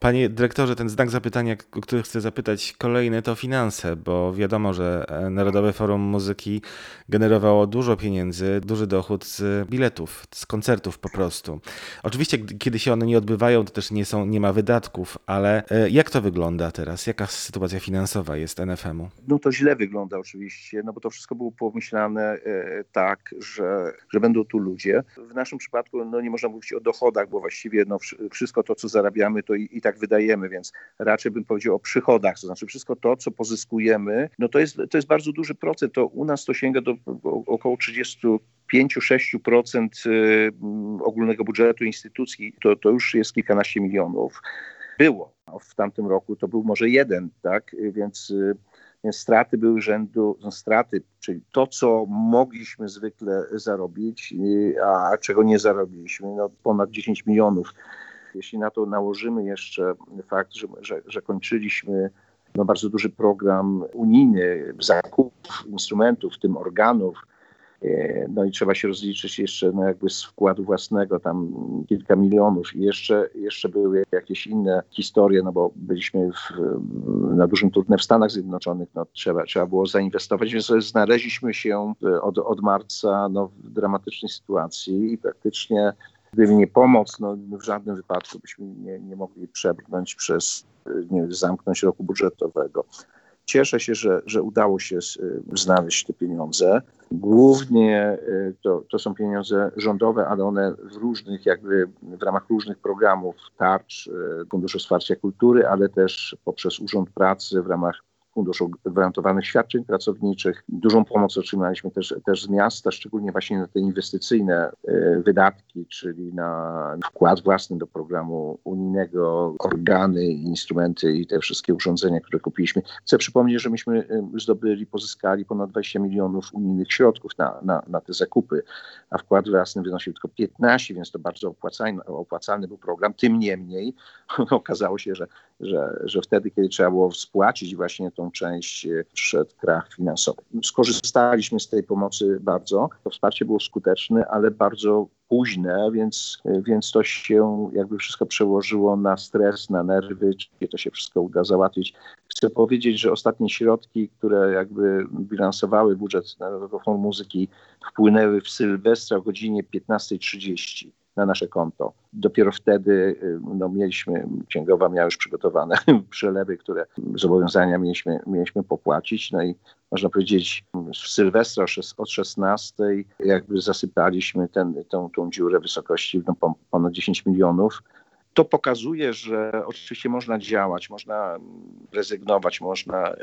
Panie dyrektorze, ten znak zapytania, o który chcę zapytać kolejny, to finanse, bo wiadomo, że e, Narodowe Forum Muzyki generowało dużo pieniędzy, duży dochód z biletów, z koncertów po prostu. Oczywiście, kiedy się one nie odbywają, to też nie, są, nie ma wydatków, ale e, jak to wygląda teraz? Jaka sytuacja finansowa jest NFM-u? No to źle wygląda oczywiście, no bo to wszystko było pomyślane e, tak, że, że będą tu ludzie. W naszym przypadku no nie można mówić o dochodach, bo właściwie no, wszystko to, co zarabiamy, to i, i tak wydajemy, więc raczej bym powiedział o przychodach, to znaczy wszystko to, co pozyskujemy, no to jest, to jest bardzo duży procent, to u nas to sięga do około 35-6% y, ogólnego budżetu instytucji, to, to już jest kilkanaście milionów. Było w tamtym roku, to był może jeden, tak, więc y, więc straty były rzędu, no straty, czyli to, co mogliśmy zwykle zarobić, y, a czego nie zarobiliśmy, no ponad 10 milionów. Jeśli na to nałożymy jeszcze fakt, że, że, że kończyliśmy no, bardzo duży program unijny zakupów instrumentów, w tym organów, e, no i trzeba się rozliczyć jeszcze no jakby z wkładu własnego, tam kilka milionów. I jeszcze, jeszcze były jakieś inne historie, no bo byliśmy w, na dużym turnie w Stanach Zjednoczonych, no trzeba, trzeba było zainwestować, więc znaleźliśmy się od, od marca no, w dramatycznej sytuacji i praktycznie Gdyby nie pomoc, no w żadnym wypadku byśmy nie, nie mogli przebrnąć przez, nie zamknąć roku budżetowego. Cieszę się, że, że udało się znaleźć te pieniądze. Głównie y, to, to są pieniądze rządowe, ale one w różnych, jakby w ramach różnych programów tarcz, y, Funduszu Wsparcia Kultury, ale też poprzez Urząd Pracy w ramach Funduszu Gwarantowanych Świadczeń Pracowniczych. Dużą pomoc otrzymaliśmy też, też z miasta, szczególnie właśnie na te inwestycyjne e, wydatki, czyli na wkład własny do programu unijnego, organy, instrumenty i te wszystkie urządzenia, które kupiliśmy. Chcę przypomnieć, że myśmy e, zdobyli, pozyskali ponad 20 milionów unijnych środków na, na, na te zakupy, a wkład własny wynosił tylko 15, więc to bardzo opłacalny, opłacalny był program. Tym niemniej okazało się, że, że, że wtedy, kiedy trzeba było spłacić właśnie tą część e, przyszedł krach finansowy. Skorzystaliśmy z tej pomocy bardzo. To wsparcie było skuteczne, ale bardzo późne, więc, e, więc to się jakby wszystko przełożyło na stres, na nerwy, czy to się wszystko uda załatwić. Chcę powiedzieć, że ostatnie środki, które jakby bilansowały budżet Narodowego Fondu Muzyki, wpłynęły w Sylwestra o godzinie 15.30 na nasze konto. Dopiero wtedy y, no, mieliśmy, księgowa miała już przygotowane przelewy, które zobowiązania mieliśmy, mieliśmy popłacić. No i można powiedzieć, w Sylwestra od 16 jakby zasypaliśmy ten, tą, tą dziurę wysokości no, ponad 10 milionów. To pokazuje, że oczywiście można działać, można rezygnować, można e,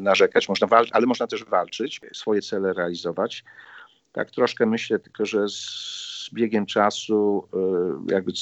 narzekać, można walczyć, ale można też walczyć, swoje cele realizować. Tak troszkę myślę tylko, że z biegiem czasu e, jakby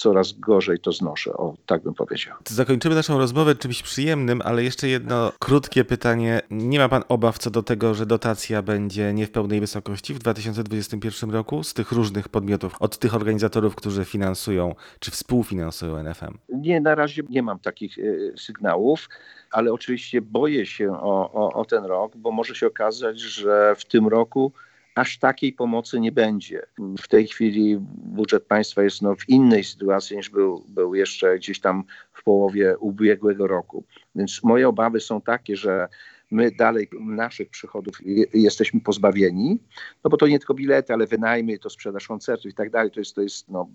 coraz gorzej to znoszę. O, tak bym powiedział. Zakończymy naszą rozmowę czymś przyjemnym, ale jeszcze jedno krótkie pytanie. Nie ma pan obaw co do tego, że dotacja będzie nie w pełnej wysokości w 2021 roku z tych różnych podmiotów, od tych organizatorów, którzy finansują czy współfinansują NFM? Nie, na razie nie mam takich y, sygnałów ale oczywiście boję się o, o, o, ten rok, bo może się okazać, że w tym roku aż takiej pomocy nie będzie. W tej chwili budżet państwa jest no, w innej sytuacji niż był, był jeszcze gdzieś tam w połowie ubiegłego roku. Więc moje obawy są takie, że my dalej naszych przychodów jesteśmy pozbawieni, no bo to nie tylko bilety, ale wynajmy, to sprzedaż koncertów i tak dalej, to jest, to jest no,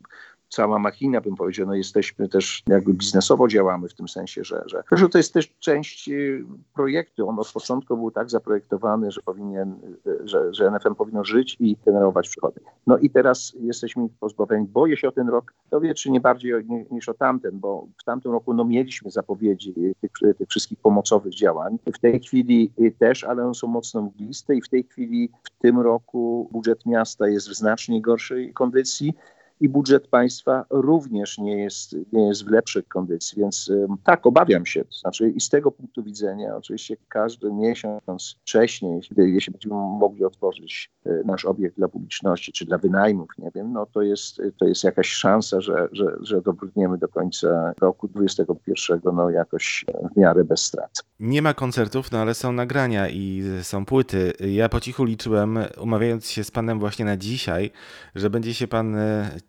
cała machina, bym powiedział, no jesteśmy też jakby biznesowo działamy w tym sensie, że, że, to jest też część y, projektu. On od początku był tak zaprojektowany, że powinien, y, że, że NFM powinno żyć i generować przychody. No i teraz jesteśmy pozbawieni. Boję się o ten rok, to wie, czy nie bardziej niż o tamten, bo w tamtym roku no, mieliśmy zapowiedzi tych, tych wszystkich pomocowych działań. W tej chwili y, też, ale one są mocno mgliste i w tej chwili w tym roku budżet miasta jest w znacznie gorszej kondycji i budżet państwa również nie jest, nie jest w lepszej kondycji. Więc tak, obawiam się. To znaczy, i z tego punktu widzenia, oczywiście każdy miesiąc wcześniej, jeśli będziemy mogli otworzyć e, nasz obiekt dla publiczności czy dla wynajmów, nie wiem, no to jest, to jest jakaś szansa, że, że, że dobrniemy do końca roku 2021 no jakoś w miarę bez strat. Nie ma koncertów, no ale są nagrania i są płyty. Ja po cichu liczyłem, umawiając się z panem właśnie na dzisiaj, że będzie się pan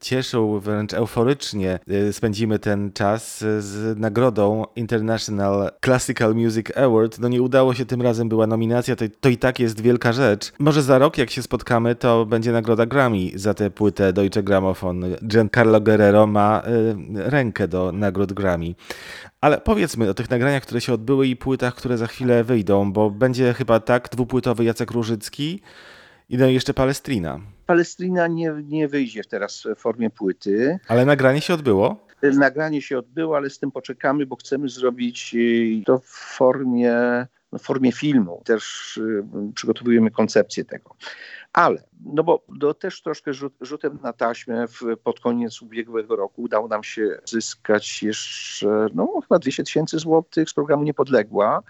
e, cieszył wręcz euforycznie. E, spędzimy ten czas z nagrodą International Classical Music Award. No nie udało się tym razem, była nominacja, to, to i tak jest wielka rzecz. Może za rok, jak się spotkamy, to będzie nagroda Grammy za tę płytę Deutsche Grammophon. Giancarlo Guerrero ma y, rękę do nagród Grammy. Ale powiedzmy o tych nagraniach, które się odbyły i płytach, które za chwilę wyjdą, bo będzie chyba tak dwupłytowy Jacek Różycki i no i jeszcze Palestrina. Palestrina nie, nie wyjdzie teraz w formie płyty. Ale nagranie się odbyło? Nagranie się odbyło, ale z tym poczekamy, bo chcemy zrobić to w formie, w formie filmu. Też y, przygotowujemy koncepcję tego. Ale, no bo do, też troszkę rzut, rzutem na taśmę w, pod koniec ubiegłego roku udało nam się zyskać jeszcze no, chyba 200 tysięcy złotych z programu Niepodległa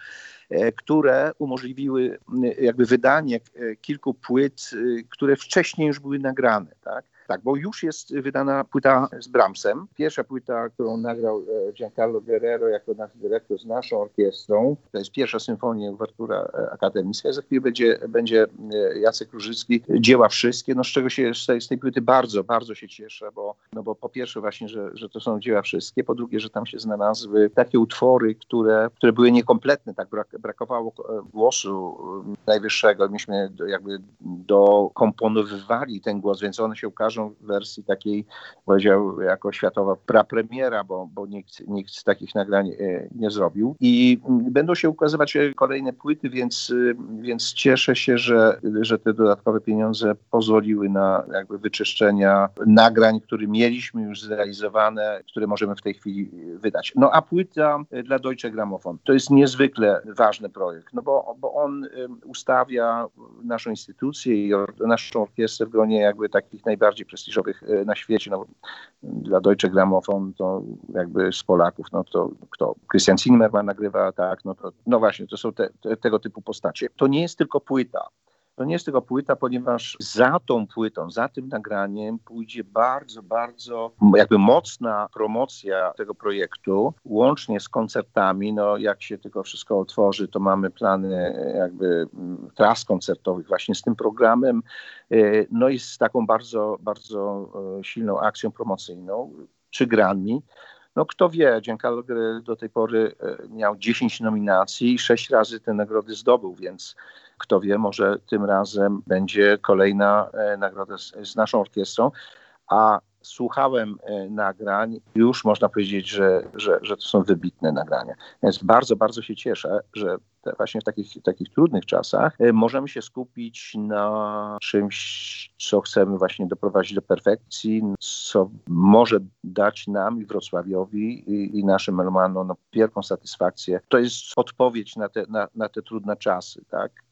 które umożliwiły jakby wydanie e, kilku płyt, e, które wcześniej już były nagrane. Tak? Tak, bo już jest wydana płyta z Bramsem. Pierwsza płyta, którą nagrał Giancarlo Guerrero jako nasz dyrektor z naszą orkiestrą. To jest pierwsza symfonia Uwertura Akademicka. Za chwilę będzie, będzie Jacek Różycki. Dzieła wszystkie, no z czego się z tej, z tej płyty bardzo, bardzo się cieszę, bo, no bo po pierwsze właśnie, że, że to są dzieła wszystkie, po drugie, że tam się znalazły takie utwory, które, które były niekompletne, tak brak, brakowało głosu najwyższego. Myśmy jakby dokomponowywali ten głos, więc one się ukażą wersji takiej, powiedział, jako światowa prapremiera, bo, bo nikt, nikt takich nagrań e, nie zrobił. I będą się ukazywać kolejne płyty, więc, więc cieszę się, że, że te dodatkowe pieniądze pozwoliły na jakby wyczyszczenia nagrań, które mieliśmy już zrealizowane, które możemy w tej chwili wydać. No a płyta dla Deutsche Grammophon to jest niezwykle ważny projekt, no bo, bo on ustawia naszą instytucję i naszą orkiestrę w gronie jakby takich najbardziej prestiżowych e, na świecie. No, dla Deutsche Grammophon to jakby z Polaków, no to kto? Christian Zimmerman nagrywa, tak, no to no właśnie, to są te, te, tego typu postacie. To nie jest tylko płyta. To nie jest tylko płyta, ponieważ za tą płytą, za tym nagraniem pójdzie bardzo, bardzo jakby mocna promocja tego projektu, łącznie z koncertami. No jak się tylko wszystko otworzy, to mamy plany jakby tras koncertowych właśnie z tym programem. No i z taką bardzo, bardzo silną akcją promocyjną, czy Grammy. No kto wie, Giancarlo do tej pory miał 10 nominacji i 6 razy te nagrody zdobył, więc kto wie, może tym razem będzie kolejna nagroda z, z naszą orkiestrą. A słuchałem nagrań, już można powiedzieć, że, że, że to są wybitne nagrania. Więc bardzo, bardzo się cieszę, że właśnie w takich, takich trudnych czasach możemy się skupić na czymś, co chcemy właśnie doprowadzić do perfekcji, co może dać nam i Wrocławiowi i, i naszym melomanom no, wielką satysfakcję. To jest odpowiedź na te, na, na te trudne czasy, tak?